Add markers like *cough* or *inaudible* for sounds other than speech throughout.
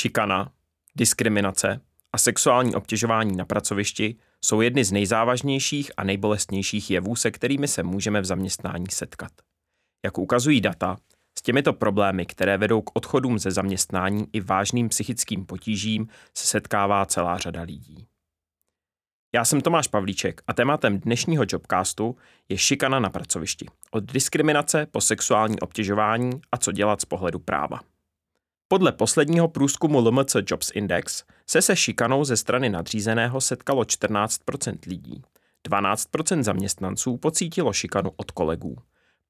Šikana, diskriminace a sexuální obtěžování na pracovišti jsou jedny z nejzávažnějších a nejbolestnějších jevů, se kterými se můžeme v zaměstnání setkat. Jak ukazují data, s těmito problémy, které vedou k odchodům ze zaměstnání i vážným psychickým potížím, se setkává celá řada lidí. Já jsem Tomáš Pavlíček a tématem dnešního Jobcastu je šikana na pracovišti. Od diskriminace po sexuální obtěžování a co dělat z pohledu práva. Podle posledního průzkumu LMC Jobs Index se se šikanou ze strany nadřízeného setkalo 14% lidí. 12% zaměstnanců pocítilo šikanu od kolegů.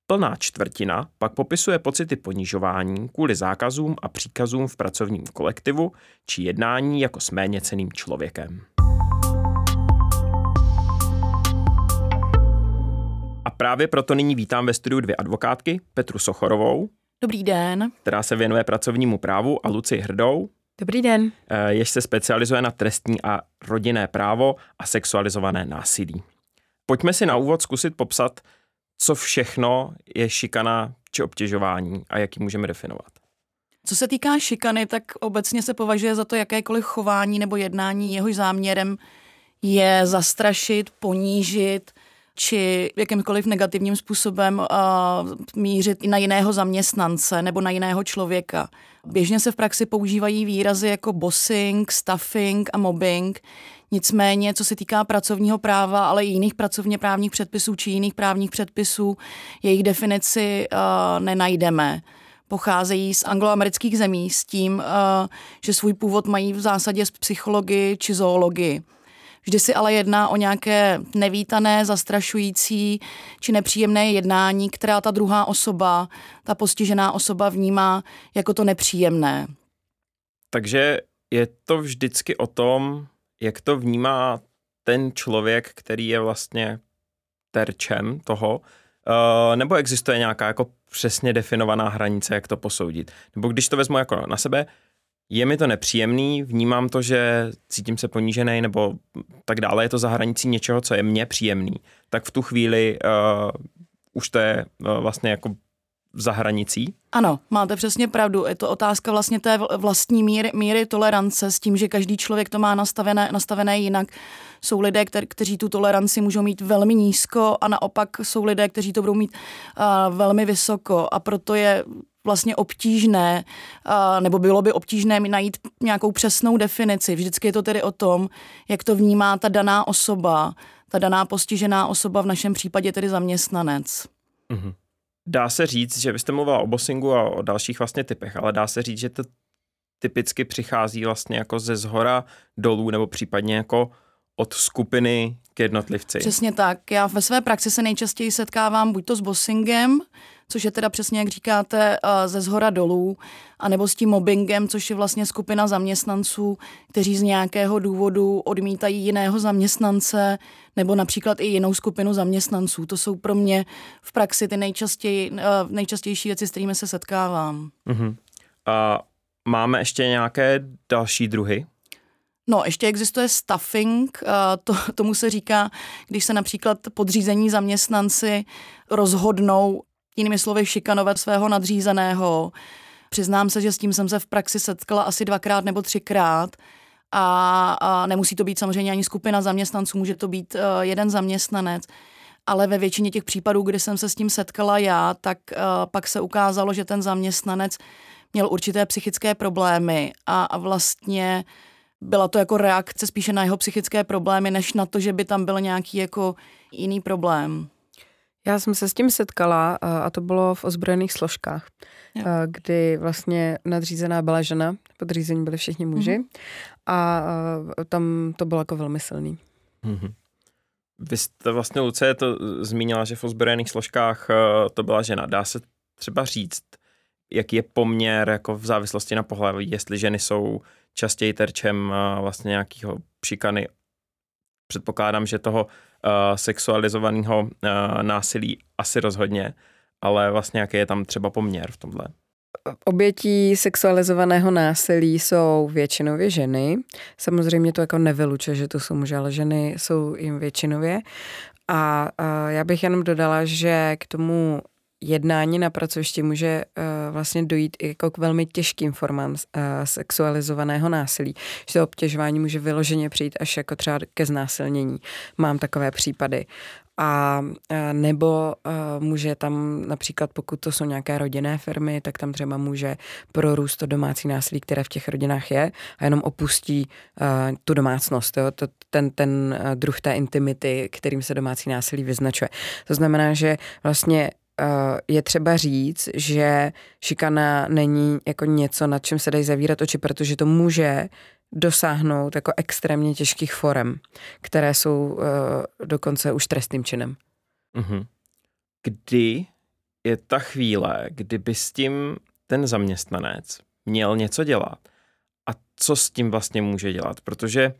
Plná čtvrtina pak popisuje pocity ponižování kvůli zákazům a příkazům v pracovním kolektivu či jednání jako s méněceným člověkem. A právě proto nyní vítám ve studiu dvě advokátky, Petru Sochorovou. Dobrý den. Která se věnuje pracovnímu právu a Luci Hrdou. Dobrý den. Eh, jež se specializuje na trestní a rodinné právo a sexualizované násilí. Pojďme si na úvod zkusit popsat, co všechno je šikana či obtěžování a jak ji můžeme definovat. Co se týká šikany, tak obecně se považuje za to jakékoliv chování nebo jednání, jehož záměrem je zastrašit, ponížit, či jakýmkoliv negativním způsobem uh, mířit i na jiného zaměstnance nebo na jiného člověka. Běžně se v praxi používají výrazy jako bossing, stuffing a mobbing. Nicméně, co se týká pracovního práva, ale i jiných pracovně právních předpisů či jiných právních předpisů, jejich definici uh, nenajdeme pocházejí z angloamerických zemí s tím, že svůj původ mají v zásadě z psychologii či zoologii. Vždy si ale jedná o nějaké nevítané, zastrašující či nepříjemné jednání, která ta druhá osoba, ta postižená osoba vnímá jako to nepříjemné. Takže je to vždycky o tom, jak to vnímá ten člověk, který je vlastně terčem toho, Uh, nebo existuje nějaká jako přesně definovaná hranice, jak to posoudit? Nebo když to vezmu jako na sebe, je mi to nepříjemný, vnímám to, že cítím se ponížený nebo tak dále, je to za hranicí něčeho, co je mně příjemný, tak v tu chvíli uh, už to je uh, vlastně jako za hranicí? Ano, máte přesně pravdu. Je to otázka vlastně té vlastní míry, míry tolerance s tím, že každý člověk to má nastavené, nastavené jinak. Jsou lidé, kter, kteří tu toleranci můžou mít velmi nízko a naopak jsou lidé, kteří to budou mít uh, velmi vysoko a proto je vlastně obtížné, nebo bylo by obtížné najít nějakou přesnou definici. Vždycky je to tedy o tom, jak to vnímá ta daná osoba, ta daná postižená osoba, v našem případě tedy zaměstnanec. Mm-hmm. Dá se říct, že byste mluvila o bossingu a o dalších vlastně typech, ale dá se říct, že to typicky přichází vlastně jako ze zhora dolů nebo případně jako od skupiny k jednotlivci. Přesně tak. Já ve své praxi se nejčastěji setkávám buď to s bossingem, což je teda přesně, jak říkáte, eh, ze zhora dolů, anebo s tím mobbingem, což je vlastně skupina zaměstnanců, kteří z nějakého důvodu odmítají jiného zaměstnance, nebo například i jinou skupinu zaměstnanců. To jsou pro mě v praxi ty nejčastěji, eh, nejčastější věci, s kterými se setkávám. Uh-huh. A máme ještě nějaké další druhy? No, ještě existuje stuffing, eh, to, tomu se říká, když se například podřízení zaměstnanci rozhodnou jinými slovy šikanovat svého nadřízeného. Přiznám se, že s tím jsem se v praxi setkala asi dvakrát nebo třikrát. A, a nemusí to být samozřejmě ani skupina zaměstnanců, může to být uh, jeden zaměstnanec. Ale ve většině těch případů, kdy jsem se s tím setkala já, tak uh, pak se ukázalo, že ten zaměstnanec měl určité psychické problémy a, a vlastně byla to jako reakce spíše na jeho psychické problémy, než na to, že by tam byl nějaký jako jiný problém. Já jsem se s tím setkala a to bylo v ozbrojených složkách, jo. kdy vlastně nadřízená byla žena, podřízení byli všichni muži mm-hmm. a tam to bylo jako velmi silný. Mm-hmm. Vy jste vlastně, Luce, to zmínila, že v ozbrojených složkách to byla žena. Dá se třeba říct, jaký je poměr jako v závislosti na pohlaví, jestli ženy jsou častěji terčem vlastně nějakého šikany. Předpokládám, že toho uh, sexualizovaného uh, násilí asi rozhodně, ale vlastně jaký je tam třeba poměr v tomhle? Obětí sexualizovaného násilí jsou většinově ženy. Samozřejmě to jako nevylučuje, že to jsou muži, ale ženy jsou jim většinově. A, a já bych jenom dodala, že k tomu jednání na pracovišti může uh, vlastně dojít i jako k velmi těžkým formám uh, sexualizovaného násilí. Že to obtěžování může vyloženě přijít až jako třeba ke znásilnění. Mám takové případy a nebo může tam například, pokud to jsou nějaké rodinné firmy, tak tam třeba může prorůst to domácí násilí, které v těch rodinách je a jenom opustí tu domácnost, jo? To, ten, ten druh té intimity, kterým se domácí násilí vyznačuje. To znamená, že vlastně je třeba říct, že šikana není jako něco, nad čím se dají zavírat oči, protože to může dosáhnout jako extrémně těžkých forem, které jsou uh, dokonce už trestným činem. Mm-hmm. Kdy je ta chvíle, kdyby s tím ten zaměstnanec měl něco dělat a co s tím vlastně může dělat, protože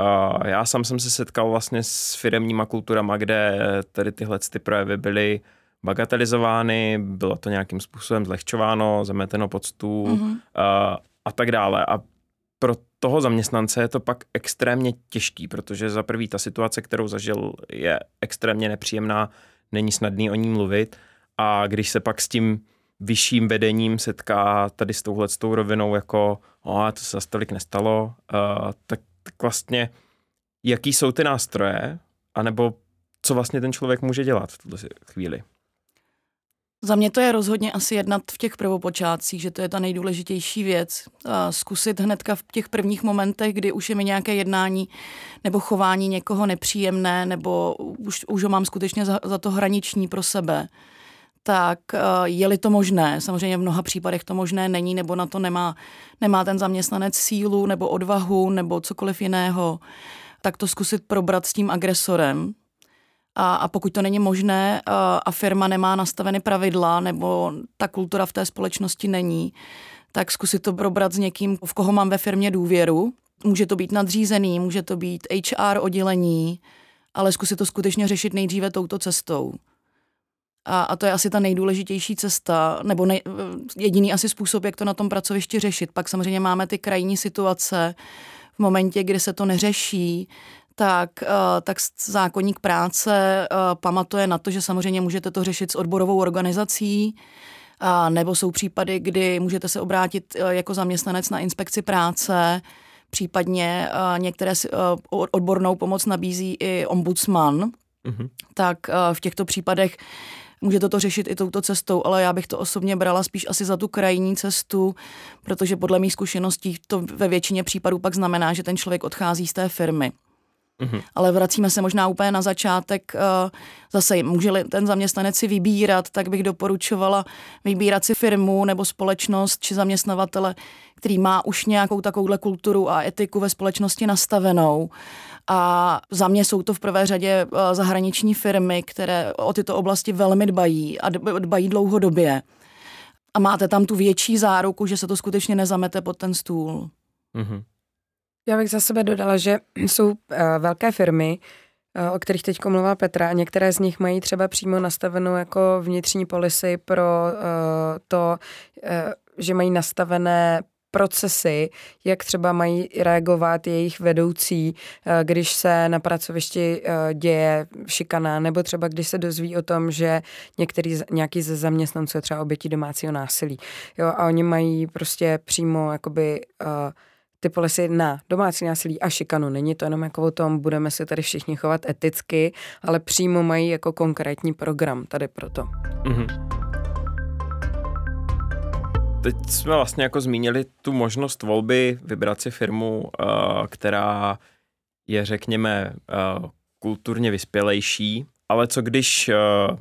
uh, já sám jsem se setkal vlastně s firemníma kulturama, kde tady tyhle ty projevy byly bagatelizovány, bylo to nějakým způsobem zlehčováno, zameteno pod stůl mm-hmm. uh, a tak dále. A pro toho zaměstnance je to pak extrémně těžký, protože za prvý ta situace, kterou zažil, je extrémně nepříjemná, není snadný o ní mluvit a když se pak s tím vyšším vedením setká tady s touhle s tou rovinou jako o, to se zase tolik nestalo, uh, tak, tak vlastně jaký jsou ty nástroje, anebo co vlastně ten člověk může dělat v tuto chvíli? Za mě to je rozhodně asi jednat v těch prvopočátcích, že to je ta nejdůležitější věc. A zkusit hnedka v těch prvních momentech, kdy už je mi nějaké jednání nebo chování někoho nepříjemné, nebo už, už ho mám skutečně za, za to hraniční pro sebe, tak je-li to možné, samozřejmě v mnoha případech to možné není, nebo na to nemá, nemá ten zaměstnanec sílu nebo odvahu nebo cokoliv jiného, tak to zkusit probrat s tím agresorem, a, a pokud to není možné a, a firma nemá nastaveny pravidla nebo ta kultura v té společnosti není, tak zkusit to probrat s někým, v koho mám ve firmě důvěru. Může to být nadřízený, může to být HR oddělení, ale zkusit to skutečně řešit nejdříve touto cestou. A, a to je asi ta nejdůležitější cesta, nebo nej, jediný asi způsob, jak to na tom pracovišti řešit. Pak samozřejmě máme ty krajní situace, v momentě, kdy se to neřeší, tak, eh, tak zákonník práce eh, pamatuje na to, že samozřejmě můžete to řešit s odborovou organizací, nebo jsou případy, kdy můžete se obrátit eh, jako zaměstnanec na inspekci práce, případně některé odbornou pomoc nabízí i ombudsman, mm-hmm. tak v těchto případech můžete to řešit i touto cestou, ale já bych to osobně brala spíš asi za tu krajní cestu, protože podle mých zkušeností to ve většině případů pak znamená, že ten člověk odchází z té firmy. Mm-hmm. Ale vracíme se možná úplně na začátek. Eh, zase může ten zaměstnanec si vybírat, tak bych doporučovala vybírat si firmu nebo společnost či zaměstnavatele, který má už nějakou takovouhle kulturu a etiku ve společnosti nastavenou. A za mě jsou to v prvé řadě eh, zahraniční firmy, které o tyto oblasti velmi dbají a dbají dlouhodobě. A máte tam tu větší záruku, že se to skutečně nezamete pod ten stůl. Mm-hmm. Já bych za sebe dodala, že jsou uh, velké firmy, uh, o kterých teď mluvila Petra, a některé z nich mají třeba přímo nastavenou jako vnitřní polisy pro uh, to, že mají nastavené procesy, jak třeba mají reagovat jejich vedoucí, když se na pracovišti děje šikana, nebo třeba když se dozví o tom, že některý, nějaký ze zaměstnanců je třeba obětí domácího násilí. Jo, a oni mají prostě přímo jakoby uh, ty polisy na domácí násilí a šikanu. Není to jenom jako o tom, budeme se tady všichni chovat eticky, ale přímo mají jako konkrétní program tady proto. Mm-hmm. Teď jsme vlastně jako zmínili tu možnost volby vybrat si firmu, uh, která je, řekněme, uh, kulturně vyspělejší, ale co když uh,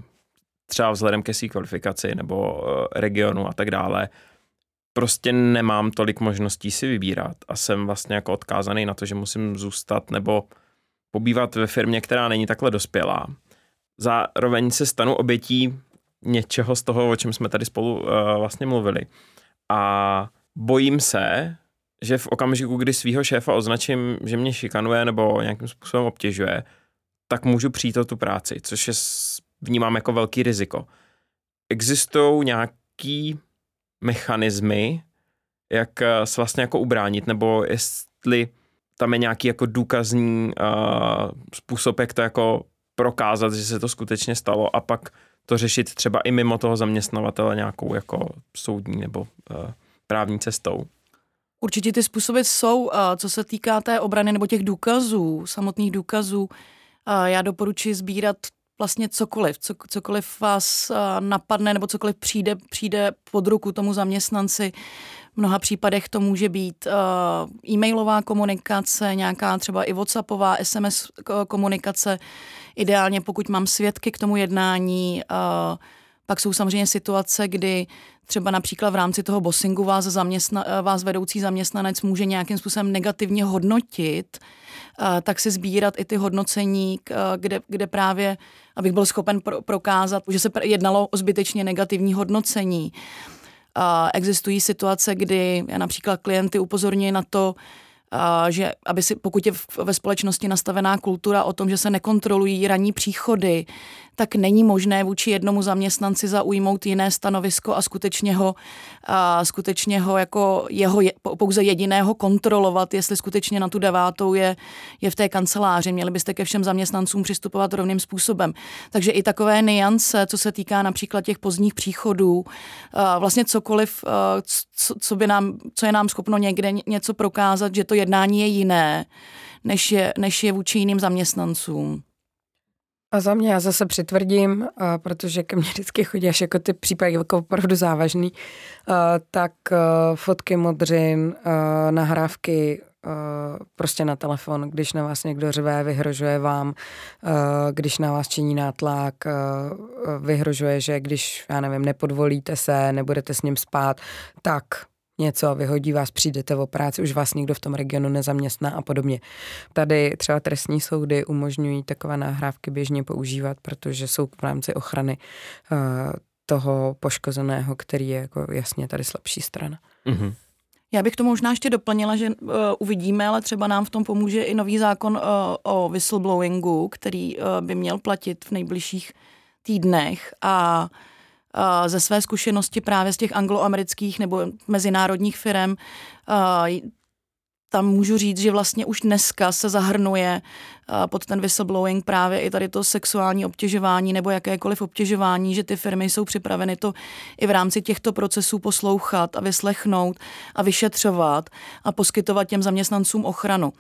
třeba vzhledem ke své kvalifikaci nebo regionu a tak dále, prostě nemám tolik možností si vybírat a jsem vlastně jako odkázaný na to, že musím zůstat nebo pobývat ve firmě, která není takhle dospělá. Zároveň se stanu obětí něčeho z toho, o čem jsme tady spolu uh, vlastně mluvili. A bojím se, že v okamžiku, kdy svého šéfa označím, že mě šikanuje nebo nějakým způsobem obtěžuje, tak můžu přijít o tu práci, což je vnímám jako velký riziko. Existují nějaký mechanismy, jak eh, se vlastně jako ubránit, nebo jestli tam je nějaký jako důkazní uh, způsob, jak to jako prokázat, že se to skutečně stalo a pak to řešit třeba i mimo toho zaměstnavatele nějakou jako soudní nebo uh, právní cestou? Určitě ty způsoby jsou, co se týká té obrany nebo těch důkazů, samotných důkazů. Já doporučuji sbírat vlastně cokoliv, co, cokoliv vás napadne nebo cokoliv přijde, přijde pod ruku tomu zaměstnanci. V mnoha případech to může být e-mailová komunikace, nějaká třeba i whatsappová, SMS komunikace. Ideálně pokud mám svědky k tomu jednání, pak jsou samozřejmě situace, kdy třeba například v rámci toho bossingu vás, zaměstna, vás vedoucí zaměstnanec může nějakým způsobem negativně hodnotit, tak si sbírat i ty hodnocení, kde, kde právě, abych byl schopen pro, prokázat, že se jednalo o zbytečně negativní hodnocení. Existují situace, kdy já například klienty upozorňuji na to, že aby si, pokud je ve společnosti nastavená kultura o tom, že se nekontrolují ranní příchody, tak není možné vůči jednomu zaměstnanci zaujmout jiné stanovisko a skutečně ho, a skutečně ho jako jeho je, pouze jediného kontrolovat, jestli skutečně na tu devátou je, je v té kanceláři. Měli byste ke všem zaměstnancům přistupovat rovným způsobem. Takže i takové niance, co se týká například těch pozdních příchodů, vlastně cokoliv, co, co, by nám, co je nám schopno někde něco prokázat, že to jednání je jiné, než je, než je vůči jiným zaměstnancům. A za mě já zase přitvrdím, protože ke mně vždycky chodí až jako ty případy jako opravdu závažný, tak fotky modřin, nahrávky prostě na telefon, když na vás někdo řve, vyhrožuje vám, když na vás činí nátlak, vyhrožuje, že když, já nevím, nepodvolíte se, nebudete s ním spát, tak něco, vyhodí vás, přijdete o práci, už vás nikdo v tom regionu nezaměstná a podobně. Tady třeba trestní soudy umožňují takové nahrávky běžně používat, protože jsou v rámci ochrany uh, toho poškozeného, který je jako jasně tady slabší strana. Mm-hmm. Já bych to možná ještě doplnila, že uh, uvidíme, ale třeba nám v tom pomůže i nový zákon uh, o whistleblowingu, který uh, by měl platit v nejbližších týdnech a uh, ze své zkušenosti právě z těch angloamerických nebo mezinárodních firm tam můžu říct, že vlastně už dneska se zahrnuje pod ten whistleblowing právě i tady to sexuální obtěžování nebo jakékoliv obtěžování, že ty firmy jsou připraveny to i v rámci těchto procesů poslouchat a vyslechnout a vyšetřovat a poskytovat těm zaměstnancům ochranu.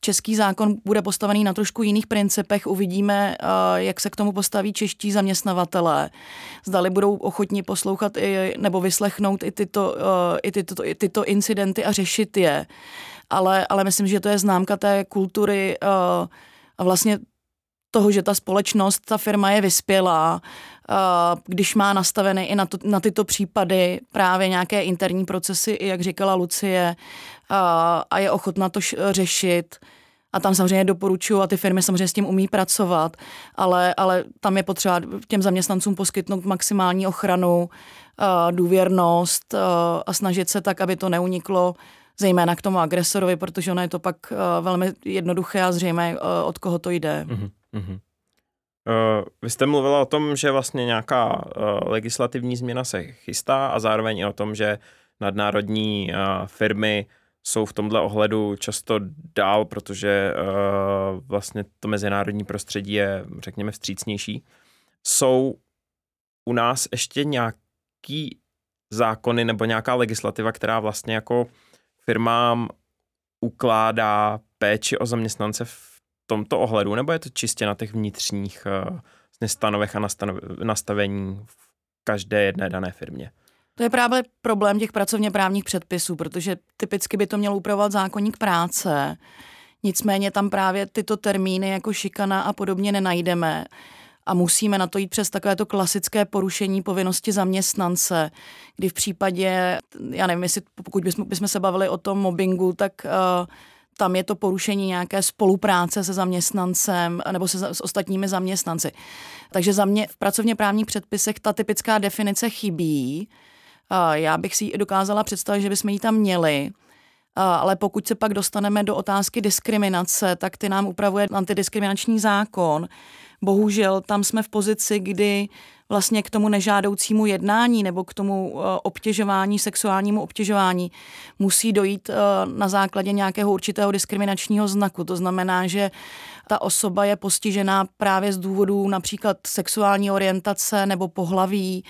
Český zákon bude postavený na trošku jiných principech. Uvidíme, jak se k tomu postaví čeští zaměstnavatelé. Zdali budou ochotni poslouchat i, nebo vyslechnout i tyto, i tyto, i tyto incidenty a řešit je. Ale, ale myslím, že to je známka té kultury a vlastně toho, že ta společnost, ta firma je vyspělá, když má nastavené i na, to, na tyto případy právě nějaké interní procesy, jak říkala Lucie, a je ochotná to řešit. A tam samozřejmě doporučuju a ty firmy samozřejmě s tím umí pracovat, ale, ale tam je potřeba těm zaměstnancům poskytnout maximální ochranu, důvěrnost a snažit se tak, aby to neuniklo zejména k tomu agresorovi, protože ono je to pak velmi jednoduché a zřejmé, od koho to jde. Mm-hmm. Uh, vy jste mluvila o tom, že vlastně nějaká uh, legislativní změna se chystá a zároveň i o tom, že nadnárodní uh, firmy jsou v tomhle ohledu často dál, protože uh, vlastně to mezinárodní prostředí je, řekněme, vstřícnější. Jsou u nás ještě nějaký zákony nebo nějaká legislativa, která vlastně jako firmám ukládá péči o zaměstnance v tomto ohledu, nebo je to čistě na těch vnitřních uh, stanovech a nastavení v každé jedné dané firmě? To je právě problém těch pracovně právních předpisů, protože typicky by to měl upravovat zákonník práce. Nicméně tam právě tyto termíny jako šikana a podobně nenajdeme a musíme na to jít přes takovéto klasické porušení povinnosti zaměstnance, kdy v případě, já nevím, jestli pokud bychom, bychom se bavili o tom mobbingu, tak uh, tam je to porušení nějaké spolupráce se zaměstnancem nebo se s ostatními zaměstnanci. Takže za mě v pracovně právních předpisech ta typická definice chybí. Já bych si dokázala představit, že bychom ji tam měli, ale pokud se pak dostaneme do otázky diskriminace, tak ty nám upravuje antidiskriminační zákon. Bohužel tam jsme v pozici, kdy vlastně k tomu nežádoucímu jednání nebo k tomu eh, obtěžování, sexuálnímu obtěžování musí dojít eh, na základě nějakého určitého diskriminačního znaku. To znamená, že ta osoba je postižená právě z důvodů například sexuální orientace nebo pohlaví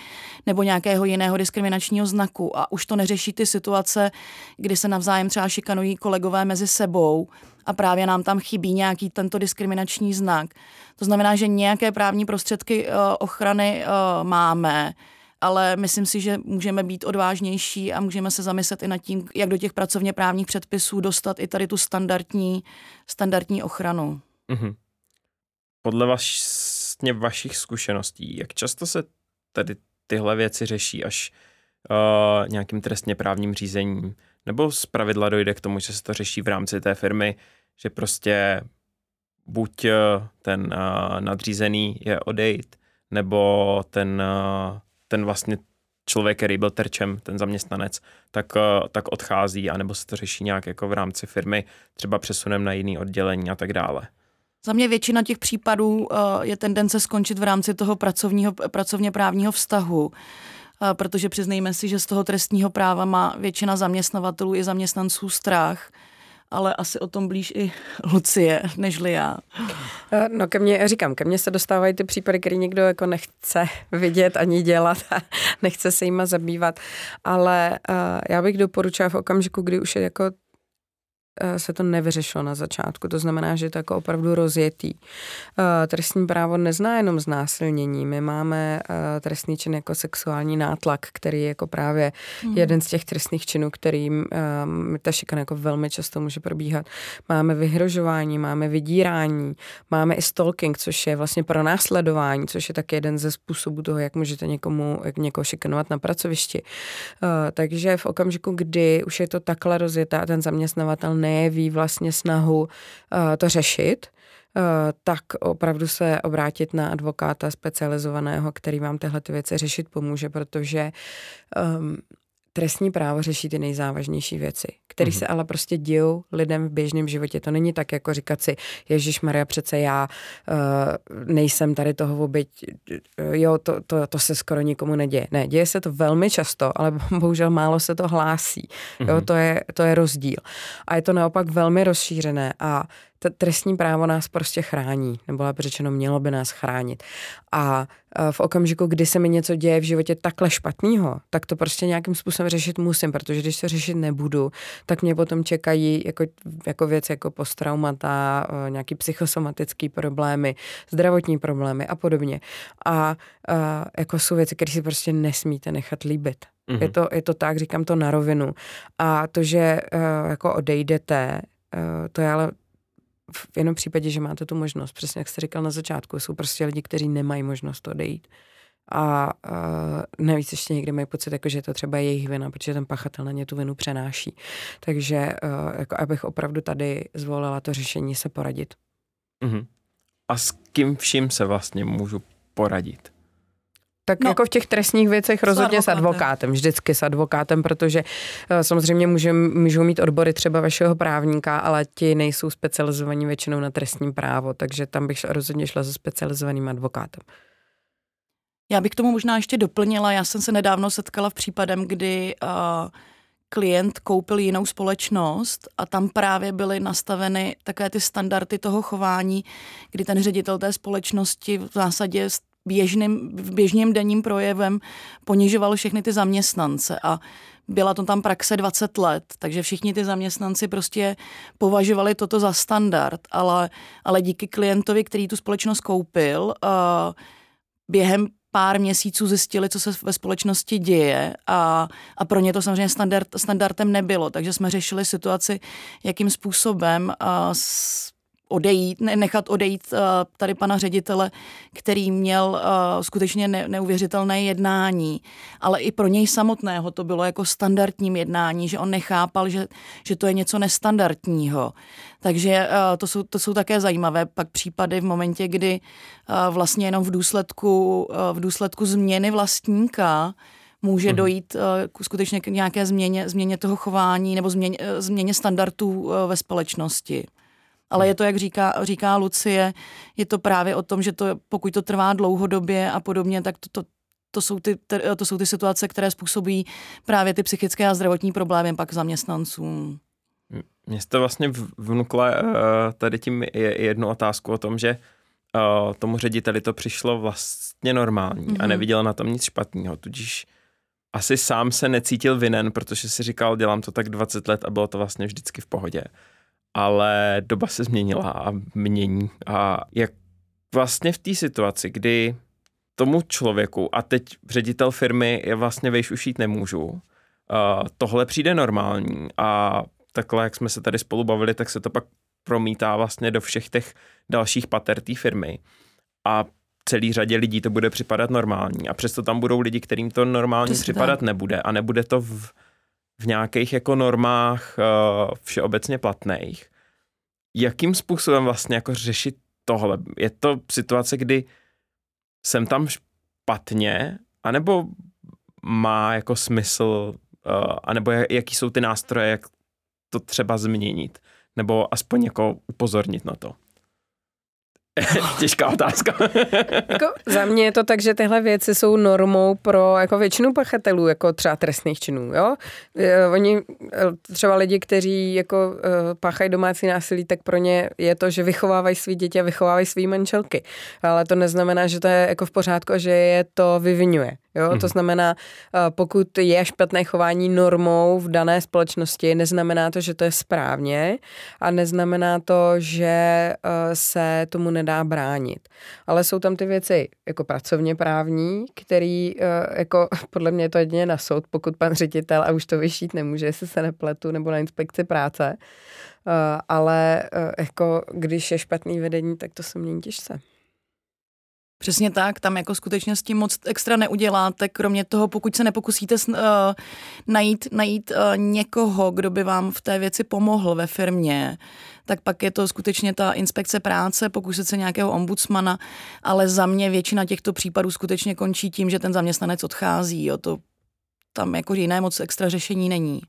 nebo nějakého jiného diskriminačního znaku. A už to neřeší ty situace, kdy se navzájem třeba šikanují kolegové mezi sebou a právě nám tam chybí nějaký tento diskriminační znak. To znamená, že nějaké právní prostředky eh, ochrany eh, máme, ale myslím si, že můžeme být odvážnější a můžeme se zamyslet i nad tím, jak do těch pracovně právních předpisů dostat i tady tu standardní, standardní ochranu. Mm-hmm. Podle vlastně vašich zkušeností, jak často se tady tyhle věci řeší až uh, nějakým trestně právním řízením? Nebo z pravidla dojde k tomu, že se to řeší v rámci té firmy, že prostě buď ten uh, nadřízený je odejít, nebo ten, uh, ten vlastně člověk, který byl terčem, ten zaměstnanec, tak, tak odchází, anebo se to řeší nějak jako v rámci firmy, třeba přesunem na jiný oddělení a tak dále. Za mě většina těch případů je tendence skončit v rámci toho pracovního, pracovně právního vztahu, protože přiznejme si, že z toho trestního práva má většina zaměstnavatelů i zaměstnanců strach ale asi o tom blíž i *laughs* Lucie, nežli já. Eh, no ke mně, říkám, ke mně se dostávají ty případy, které někdo jako nechce *laughs* vidět ani dělat a *laughs* nechce se jima zabývat, ale uh, já bych doporučila v okamžiku, kdy už je jako Eh, se to nevyřešilo na začátku. To znamená, že je to jako opravdu rozjetý. Eh, trestní právo nezná jenom znásilnění. My máme eh, trestný čin jako sexuální nátlak, který je jako právě hmm. jeden z těch trestných činů, kterým ta šikana jako velmi často může probíhat. Máme vyhrožování, máme vydírání, máme i stalking, což je vlastně pro následování, což je taky jeden ze způsobů toho, jak můžete někomu, jak někoho šikanovat na pracovišti. Takže v okamžiku, kdy už je to takhle rozjetá ten zaměstnavatel nejeví vlastně snahu uh, to řešit, uh, tak opravdu se obrátit na advokáta specializovaného, který vám tyhle ty věci řešit pomůže, protože um, trestní právo řeší ty nejzávažnější věci, které mm-hmm. se ale prostě dějou lidem v běžném životě. To není tak, jako říkat si, Ježíš Maria, přece já uh, nejsem tady toho oběť, jo, to, to, to se skoro nikomu neděje. Ne, děje se to velmi často, ale *laughs* bohužel málo se to hlásí. Mm-hmm. Jo, mhm. to je, to je rozdíl. A je to naopak velmi rozšířené a trestní právo nás prostě chrání, nebo lépe řečeno, mělo by nás chránit. A e, v okamžiku, kdy se mi něco děje v životě takhle špatného, tak to prostě nějakým způsobem řešit musím, protože když to řešit nebudu, tak mě potom čekají jako, jako věc jako posttraumata, e, nějaký psychosomatický problémy, zdravotní problémy a podobně. A, a e, jako jsou věci, které si prostě nesmíte nechat líbit. Mm-hmm. Je, to, je to tak, říkám to na rovinu. A to, že uh, jako odejdete, uh, to je ale v jenom případě, že máte tu možnost, přesně jak jste říkal na začátku, jsou prostě lidi, kteří nemají možnost odejít. A uh, navíc ještě někdy mají pocit, jako, že to třeba je jejich vina, protože ten pachatel na ně tu vinu přenáší. Takže uh, jako abych opravdu tady zvolila to řešení se poradit. Uh-huh. A s kým vším se vlastně můžu poradit? Tak no, jako v těch trestních věcech rozhodně s advokátem. s advokátem, vždycky s advokátem, protože uh, samozřejmě můžem, můžou mít odbory třeba vašeho právníka, ale ti nejsou specializovaní většinou na trestním právo, takže tam bych rozhodně šla se specializovaným advokátem. Já bych k tomu možná ještě doplnila, já jsem se nedávno setkala v případem, kdy uh, klient koupil jinou společnost a tam právě byly nastaveny takové ty standardy toho chování, kdy ten ředitel té společnosti v zásadě běžným, běžným denním projevem ponižoval všechny ty zaměstnance. A byla to tam praxe 20 let, takže všichni ty zaměstnanci prostě považovali toto za standard, ale, ale díky klientovi, který tu společnost koupil, uh, během pár měsíců zjistili, co se ve společnosti děje a, a pro ně to samozřejmě standard, standardem nebylo, takže jsme řešili situaci, jakým způsobem uh, s, odejít, nechat odejít uh, tady pana ředitele, který měl uh, skutečně ne, neuvěřitelné jednání, ale i pro něj samotného to bylo jako standardním jednání, že on nechápal, že, že to je něco nestandardního. Takže uh, to, jsou, to jsou také zajímavé pak případy v momentě, kdy vlastně jenom v důsledku, v důsledku změny vlastníka může mm. dojít uh, skutečně k nějaké změně, změně toho chování nebo změně, změně standardů uh, ve společnosti. Ale je to, jak říká, říká Lucie, je to právě o tom, že to, pokud to trvá dlouhodobě a podobně, tak to, to, to jsou ty, to jsou ty situace, které způsobí právě ty psychické a zdravotní problémy pak zaměstnancům. Mě jste vlastně vnukle tady tím je jednu otázku o tom, že tomu řediteli to přišlo vlastně normální mm-hmm. a mhm. neviděl na tom nic špatného, tudíž asi sám se necítil vinen, protože si říkal, dělám to tak 20 let a bylo to vlastně vždycky v pohodě. Ale doba se změnila a mění. A jak vlastně v té situaci, kdy tomu člověku, a teď ředitel firmy je vlastně vejš ušít nemůžu, uh, tohle přijde normální a takhle, jak jsme se tady spolu bavili, tak se to pak promítá vlastně do všech těch dalších pater té firmy. A celý řadě lidí to bude připadat normální. A přesto tam budou lidi, kterým to normální Přesně připadat tak. nebude. A nebude to v, v nějakých jako normách uh, všeobecně platných. Jakým způsobem vlastně jako řešit tohle? Je to situace, kdy jsem tam špatně, anebo má jako smysl, uh, anebo jaký jsou ty nástroje, jak to třeba změnit, nebo aspoň jako upozornit na to? *laughs* Těžká otázka. *laughs* jako za mě je to tak, že tyhle věci jsou normou pro jako většinu pachatelů, jako třeba trestných činů. Jo? Oni, e, třeba lidi, kteří jako e, páchají domácí násilí, tak pro ně je to, že vychovávají svý děti a vychovávají svý manželky. Ale to neznamená, že to je jako v pořádku že je to vyvinuje. Jo? Mm. To mhm. znamená, pokud je špatné chování normou v dané společnosti, neznamená to, že to je správně a neznamená to, že se tomu nedá bránit. Ale jsou tam ty věci jako pracovně právní, který jako *laughs* podle mě je to jedině na soud, pokud pan ředitel a už to vyšít nemůže, jestli se nepletu, nebo na inspekci práce. Ale jako když je špatný vedení, tak to se mění těžce. Přesně tak, tam jako skutečně s tím moc extra neuděláte, kromě toho, pokud se nepokusíte uh, najít, najít uh, někoho, kdo by vám v té věci pomohl ve firmě, tak pak je to skutečně ta inspekce práce, pokusit se nějakého ombudsmana, ale za mě většina těchto případů skutečně končí tím, že ten zaměstnanec odchází. Jo, to tam jako jiné moc extra řešení není.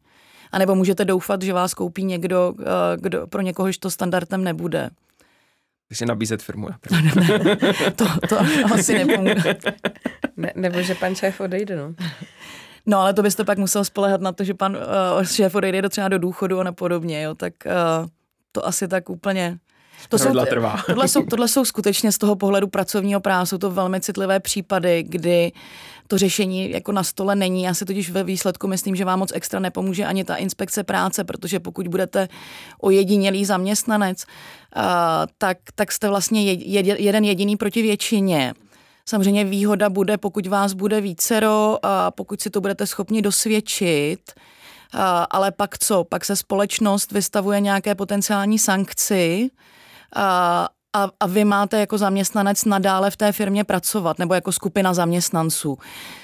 A nebo můžete doufat, že vás koupí někdo, uh, kdo pro někohož to standardem nebude. Takže nabízet firmu. Ne, ne, to, to asi nepomůže. Ne, nebo že pan šéf odejde, no. No, ale to byste pak musel spolehat na to, že pan uh, šéf odejde do třeba do důchodu a podobně, jo, tak uh, to asi tak úplně to jsou, trvá. Tohle jsou, tohle jsou skutečně z toho pohledu pracovního práva, jsou to velmi citlivé případy, kdy to řešení jako na stole není. Já si totiž ve výsledku myslím, že vám moc extra nepomůže ani ta inspekce práce, protože pokud budete ojedinělý zaměstnanec, uh, tak, tak jste vlastně jeden jediný proti většině. Samozřejmě výhoda bude, pokud vás bude vícero, a pokud si to budete schopni dosvědčit, ale pak co? Pak se společnost vystavuje nějaké potenciální sankci, a, a, a vy máte jako zaměstnanec nadále v té firmě pracovat nebo jako skupina zaměstnanců.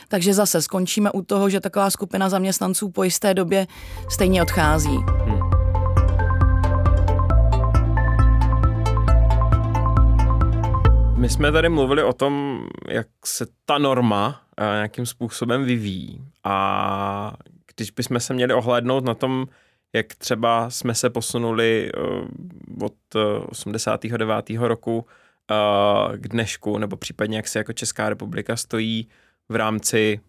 Takže zase skončíme u toho, že taková skupina zaměstnanců po jisté době stejně odchází. Hmm. My jsme tady mluvili o tom, jak se ta norma eh, nějakým způsobem vyvíjí a když bychom se měli ohlédnout na tom, jak třeba jsme se posunuli uh, od 89. Eh, roku uh, k dnešku, nebo případně jak se jako Česká republika stojí v rámci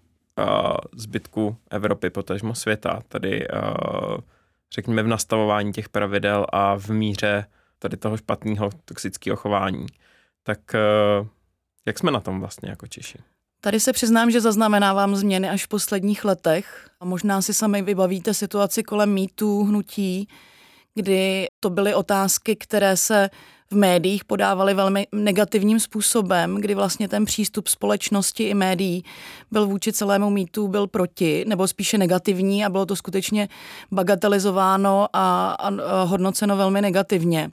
zbytku Evropy, potažmo světa, tady řekněme v nastavování těch pravidel a v míře tady toho špatného toxického chování. Tak jak jsme na tom vlastně jako Češi? Tady se přiznám, že zaznamenávám změny až v posledních letech. A možná si sami vybavíte situaci kolem mýtů hnutí, kdy to byly otázky, které se v médiích podávaly velmi negativním způsobem, kdy vlastně ten přístup společnosti i médií byl vůči celému mýtu, byl proti, nebo spíše negativní a bylo to skutečně bagatelizováno a, a hodnoceno velmi negativně.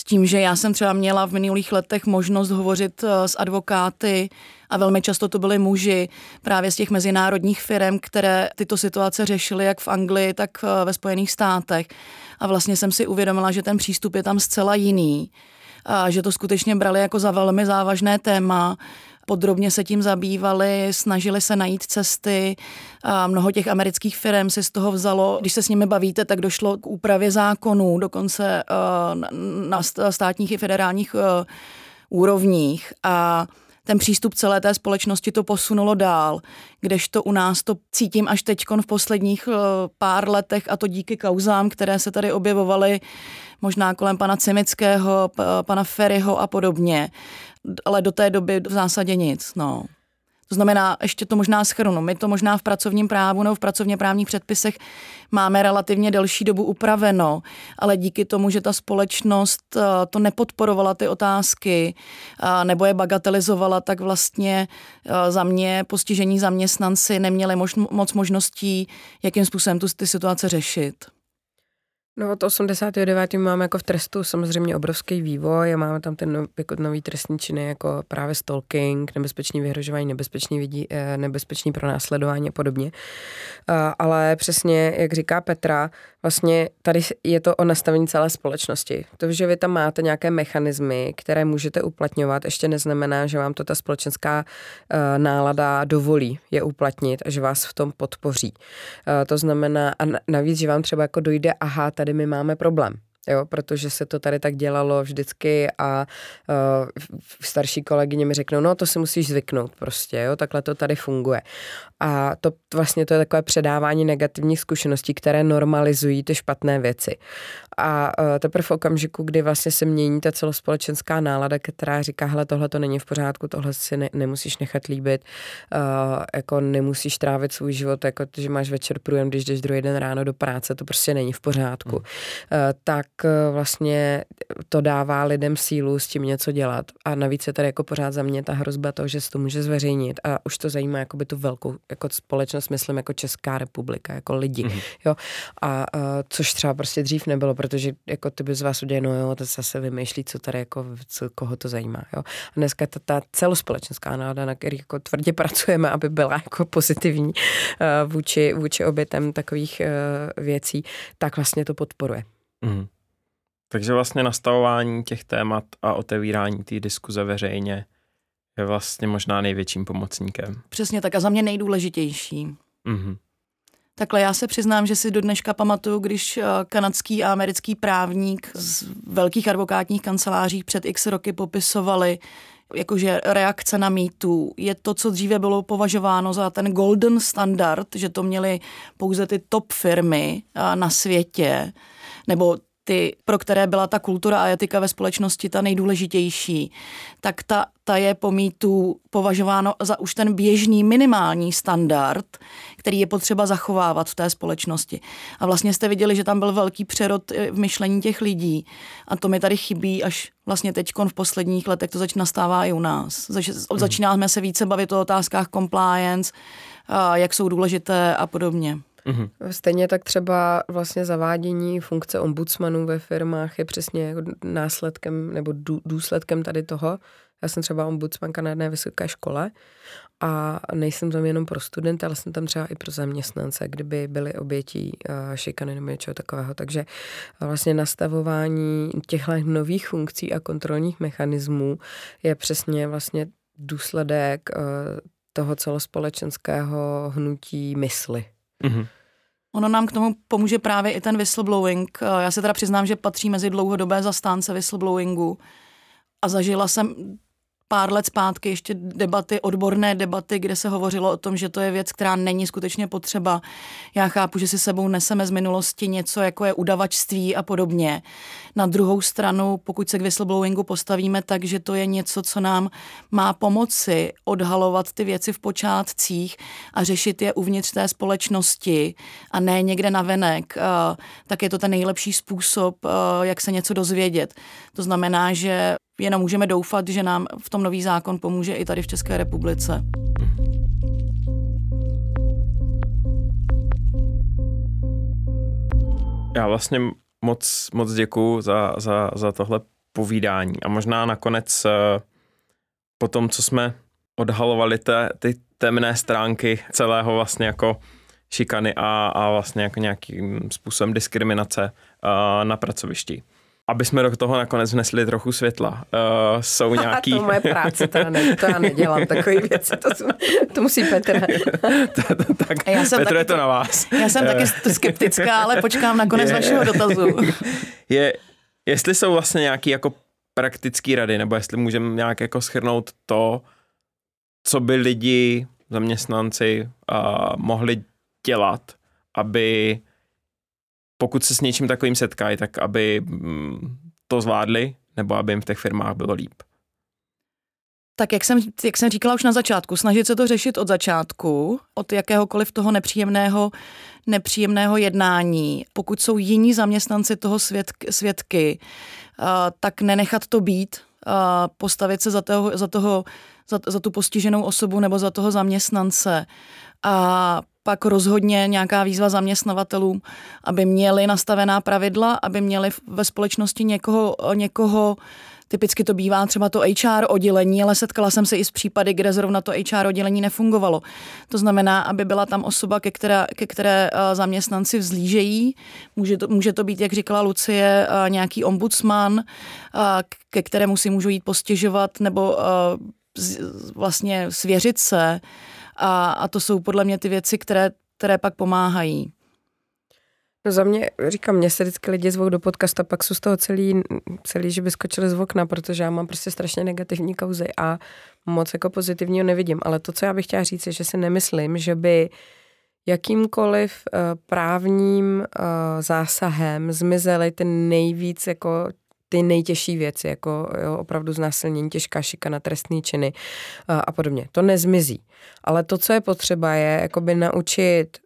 S tím, že já jsem třeba měla v minulých letech možnost hovořit eh, s advokáty a velmi často to byli muži právě z těch mezinárodních firm, které tyto situace řešily jak v Anglii, tak eh, ve Spojených státech. A vlastně jsem si uvědomila, že ten přístup je tam zcela jiný. A že to skutečně brali jako za velmi závažné téma podrobně se tím zabývali, snažili se najít cesty. A mnoho těch amerických firm si z toho vzalo, když se s nimi bavíte, tak došlo k úpravě zákonů, dokonce uh, na státních i federálních uh, úrovních. A ten přístup celé té společnosti to posunulo dál, kdežto u nás to cítím až teď v posledních eh, pár letech a to díky kauzám, které se tady objevovaly možná kolem pana Cimického, pana Ferryho a podobně. Ale do té doby v zásadě nic. No. To znamená, ještě to možná schrnu, my to možná v pracovním právu nebo v pracovně právních předpisech máme relativně delší dobu upraveno, ale díky tomu, že ta společnost eh, to nepodporovala ty otázky eh, nebo je bagatelizovala, tak vlastně eh, za mě postižení zaměstnanci neměli moc možností, jakým způsobem tu ty situace řešit. No od 89. máme jako v trestu samozřejmě obrovský vývoj a máme tam ten no, jako nový trestní činy jako právě stalking, nebezpečný vyhrožování, nebezpečný, vidí, eh, nebezpečný pronásledování a podobně. Ale přesně, jak říká Petra, vlastně tady je to o nastavení celé společnosti. To, že vy tam máte nějaké mechanismy, které můžete uplatňovat, ještě neznamená, že vám to ta společenská uh, nálada dovolí je uplatnit a že vás v tom podpoří. To znamená, a navíc, že vám třeba jako dojde, aha, my máme problém jo, protože se to tady tak dělalo vždycky a uh, starší kolegyně mi řeknou, no to si musíš zvyknout prostě, jo, takhle to tady funguje. A to vlastně to je takové předávání negativních zkušeností, které normalizují ty špatné věci. A uh, teprve v okamžiku, kdy vlastně se mění ta celospolečenská nálada, která říká, hele, tohle to není v pořádku, tohle si ne, nemusíš nechat líbit, uh, jako nemusíš trávit svůj život, jako že máš večer průjem, když jdeš druhý den ráno do práce, to prostě není v pořádku. Hmm. Uh, tak Eh, vlastně to dává lidem sílu s tím něco dělat. A navíc je tady jako pořád za mě ta hrozba toho, že se to může zveřejnit a už to zajímá jako by tu velkou jako společnost, myslím jako Česká republika, jako lidi. Mm-hmm. Jo? A uh, což třeba prostě dřív nebylo, protože jako ty by z vás udělali, no jo, to zase vymýšlí, co tady jako, co, koho to zajímá. Jo? A dneska ta, ta celospolečenská nálada, na který jako tvrdě pracujeme, aby byla jako pozitivní uh, vůči, vůči obětem takových uh, věcí, tak vlastně to podporuje. Mm. Takže vlastně nastavování těch témat a otevírání té diskuze veřejně je vlastně možná největším pomocníkem. Přesně tak a za mě nejdůležitější. Mm-hmm. Takhle já se přiznám, že si do dneška pamatuju, když eh, kanadský a americký právník z velkých advokátních kanceláří před x roky popisovali, jakože reakce na mýtu. Je to, co dříve bylo považováno za ten golden standard, že to měly pouze ty top firmy eh, na světě, nebo ty, pro které byla ta kultura a etika ve společnosti ta nejdůležitější, tak ta, ta je po mýtu považováno za už ten běžný minimální standard, který je potřeba zachovávat v té společnosti. A vlastně jste viděli, že tam byl velký přerod eh, v myšlení těch lidí. A to mi tady chybí až vlastně teď v posledních letech, to začíná nastává i u nás. Zač, mhm. začínáme se více bavit o otázkách compliance, jak jsou důležité a podobně. Mm-hmm. Stejně tak třeba vlastně zavádění funkce ombudsmanů ve firmách je přesně jako následkem nebo důsledkem tady toho. Já jsem třeba ombudsmanka na jedné vysoké škole a nejsem tam jenom pro studenty, ale jsem tam třeba i pro zaměstnance, kdyby byly obětí uh, šikany nebo něčeho takového. Takže vlastně nastavování těchto nových funkcí a kontrolních mechanismů je přesně vlastně důsledek uh, toho celospolečenského hnutí mysli. Mm-hmm. Ono nám k tomu pomůže právě i ten whistleblowing. Já se teda přiznám, že patří mezi dlouhodobé zastánce whistleblowingu a zažila jsem pár let zpátky ještě debaty, odborné debaty, kde se hovořilo o tom, že to je věc, která není skutečně potřeba. Já chápu, že si sebou neseme z minulosti něco, jako je udavačství a podobně. Na druhou stranu, pokud se k whistleblowingu postavíme tak, že to je něco, co nám má pomoci odhalovat ty věci v počátcích a řešit je uvnitř té společnosti a ne někde na venek, tak je to ten nejlepší způsob, jak se něco dozvědět. To znamená, že jenom můžeme doufat, že nám v tom nový zákon pomůže i tady v České republice. Já vlastně moc, moc děkuju za, za, za tohle povídání. A možná nakonec eh, po tom, co jsme odhalovali te, ty temné stránky celého vlastně jako šikany a, a vlastně jako nějakým způsobem diskriminace uh, na pracovišti aby jsme do toho nakonec vnesli trochu světla. Uh, jsou nějaký... to moje práce, to já, ne, to já nedělám takové věci, to, to musí Petr. *laughs* tak já jsem Petr, taky, je to na vás. Já jsem taky skeptická, ale počkám na konec je, vašeho dotazu. *laughs* Je, jestli jsou vlastně nějaké jako praktické rady, nebo jestli můžeme nějak jako schrnout to, co by lidi, zaměstnanci uh, mohli dělat, aby pokud se s něčím takovým setkají, tak aby mm, to zvládli, nebo aby jim v těch firmách bylo líp. Tak jak jsem, jak jsem říkala už na začátku, snažit se to řešit od začátku, od jakéhokoliv toho nepříjemného, nepříjemného jednání. Pokud jsou jiní zaměstnanci toho svědky, svědky uh, tak nenechat to být, uh, postavit se za, toho, za, toho, za, za tu postiženou osobu nebo za toho zaměstnance a pak rozhodně nějaká výzva zaměstnavatelům, aby měli nastavená pravidla, aby měli ve společnosti někoho, někoho Typicky to bývá třeba to HR oddělení, ale setkala jsem se i s případy, kde zrovna to HR oddělení nefungovalo. To znamená, aby byla tam osoba, ke které, ke které eh, zaměstnanci vzlížejí. Může to, může to být, jak říkala Lucie, eh, nějaký ombudsman, eh, ke kterému si můžou jít postěžovat nebo vlastně svěřit se. A, a to jsou podle mě ty věci, které, které pak pomáhají. No za mě, říkám, mě se vždycky lidi zvou do podcastu a pak jsou z toho celý, celý, že by skočili z okna, protože já mám prostě strašně negativní kauzy a moc jako pozitivního nevidím. Ale to, co já bych chtěla říct, je, že si nemyslím, že by jakýmkoliv uh, právním uh, zásahem zmizely ty nejvíc jako ty nejtěžší věci, jako jo, opravdu znásilnění, těžká šikana, trestné činy uh, a podobně. To nezmizí. Ale to, co je potřeba, je jakoby naučit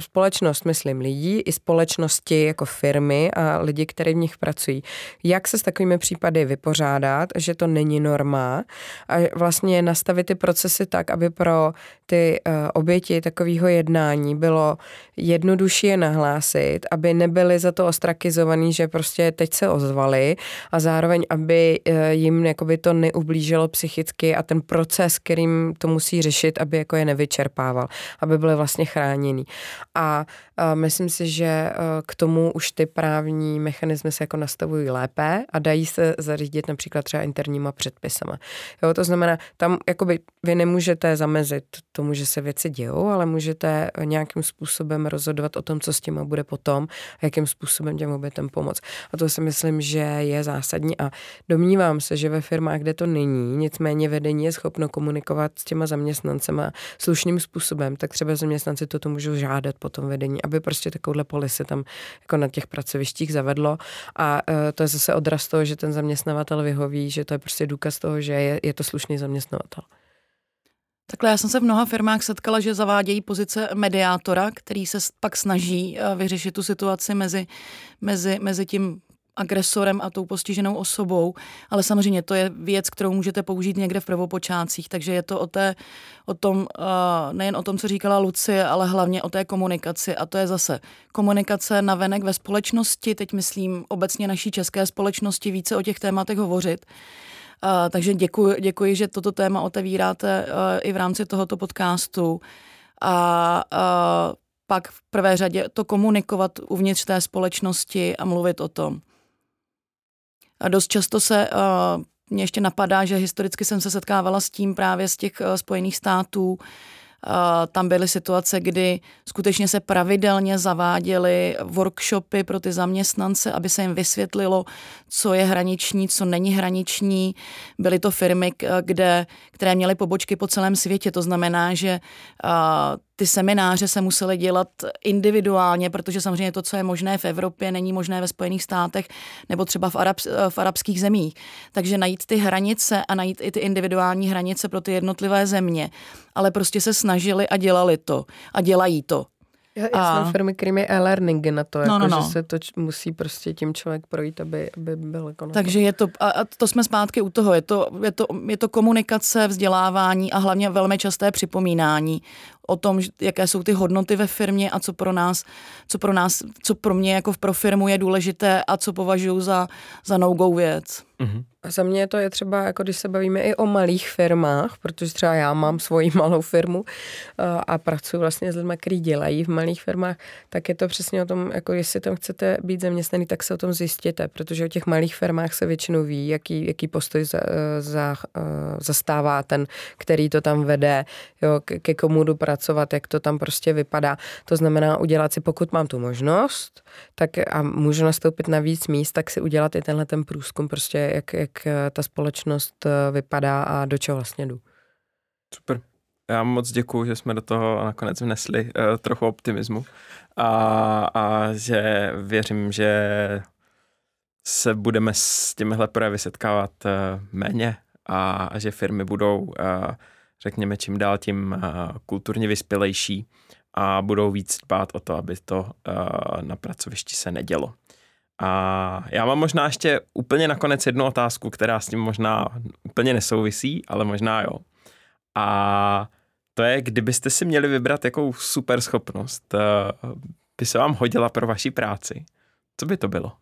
společnost, myslím, lidí i společnosti jako firmy a lidi, kteří v nich pracují. Jak se s takovými případy vypořádat, že to není norma a vlastně nastavit ty procesy tak, aby pro ty uh, oběti takového jednání bylo jednodušší je nahlásit, aby nebyli za to ostrakizovaný, že prostě teď se ozvali a zároveň, aby uh, jim jakoby to neublížilo psychicky a ten proces, kterým to musí řešit, aby jako je nevyčerpával, aby byly vlastně chráněný. A uh, myslím si, že uh, k tomu už ty právní mechanismy se jako nastavují lépe a dají se zařídit například třeba interníma předpisama. Jo, to znamená, tam jakoby vy nemůžete zamezit tomu, že se věci dějou, ale můžete nějakým způsobem rozhodovat o tom, co s těma bude potom a jakým způsobem těm obětem pomoct. A to si myslím, že je zásadní a domnívám se, že ve firmách, kde to není, nicméně vedení je schopno komunikovat s těma zaměstnancema slušným způsobem, tak třeba zaměstnanci toto můžou žádat po tom vedení, aby prostě takovouhle polisy tam jako na těch pracovištích zavedlo a e, to je zase odraz toho, že ten zaměstnavatel vyhoví, že to je prostě důkaz toho, že je, je to slušný zaměstnavatel. Takhle já jsem se v mnoha firmách setkala, že zavádějí pozice mediátora, který se pak snaží e, vyřešit tu situaci mezi, mezi, mezi tím agresorem a tou postiženou osobou, ale samozřejmě to je věc, kterou můžete použít někde v prvopočátcích, takže je to o, té, o tom, uh, nejen o tom, co říkala Lucie, ale hlavně o té komunikaci a to je zase komunikace na venek ve společnosti, teď myslím obecně naší české společnosti více o těch tématech hovořit. Uh, takže děkuji, děkuji, že toto téma otevíráte uh, i v rámci tohoto podcastu. A pak v prvé řadě to komunikovat uvnitř té společnosti a mluvit o tom. Dost často se uh, mě ještě napadá, že historicky jsem se setkávala s tím právě z těch uh, Spojených států, tam byly situace, kdy skutečně se pravidelně zaváděly workshopy pro ty zaměstnance, aby se jim vysvětlilo, co je hraniční, co není hraniční. Byly to firmy, kde, které měly pobočky po celém světě. To znamená, že ty semináře se musely dělat individuálně, protože samozřejmě to, co je možné v Evropě, není možné ve Spojených státech nebo třeba v, arab, v arabských zemích. Takže najít ty hranice a najít i ty individuální hranice pro ty jednotlivé země. Ale prostě se snažili a dělali to. A dělají to. Já, já a... jsem firmy, kterými e-learningy na to, no, jako, no, no. že se to musí prostě tím člověk projít, aby, aby byl jako Takže je to, a, a to jsme zpátky u toho, je to, je, to, je to komunikace, vzdělávání a hlavně velmi časté připomínání o tom, jaké jsou ty hodnoty ve firmě a co pro nás, co pro nás, co pro mě jako pro firmu je důležité a co považuji za, za no-go věc. Mm-hmm. A za mě to je třeba, jako když se bavíme i o malých firmách, protože třeba já mám svoji *laughs* malou firmu eh, a pracuji vlastně s lidmi, kteří dělají v malých firmách, tak je to přesně o tom, jako jestli tam chcete být zaměstnaný, tak se o tom zjistěte, protože o těch malých firmách se většinou ví, jaký, jaký postoj za, eh, za, eh, zastává ten, který to tam vede, jo, ke komu jdu pracovat, jak to tam prostě vypadá. To znamená udělat si, pokud mám tu možnost, tak a můžu nastoupit na víc míst, tak si udělat i tenhle ten průzkum, prostě jak, jak ta společnost vypadá a do čeho vlastně jdu. Super. Já moc děkuju, že jsme do toho nakonec vnesli uh, trochu optimismu a, a že věřím, že se budeme s těmihle projevy setkávat uh, méně a, a že firmy budou, uh, řekněme, čím dál tím uh, kulturně vyspělejší a budou víc dbát o to, aby to uh, na pracovišti se nedělo. A já mám možná ještě úplně nakonec jednu otázku, která s tím možná úplně nesouvisí, ale možná jo. A to je, kdybyste si měli vybrat, jakou super schopnost uh, by se vám hodila pro vaši práci. Co by to bylo?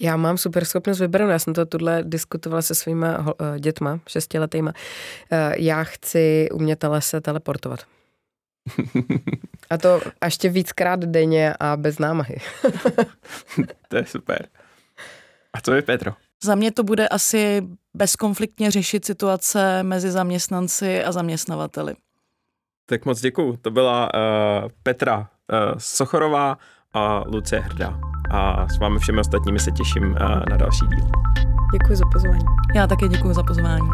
Já mám super schopnost vybranou, já jsem to tuhle diskutovala se svýma uh, dětma, šestiletýma. Uh, já chci umět se teleportovat. A to ještě víckrát denně a bez námahy. *laughs* to je super. A co je Petro? Za mě to bude asi bezkonfliktně řešit situace mezi zaměstnanci a zaměstnavateli. Tak moc děkuju. To byla uh, Petra uh, Sochorová a Lucie Hrdá. A s vámi všemi ostatními se těším uh, na další díl. Děkuji za pozvání. Já také děkuji za pozvání.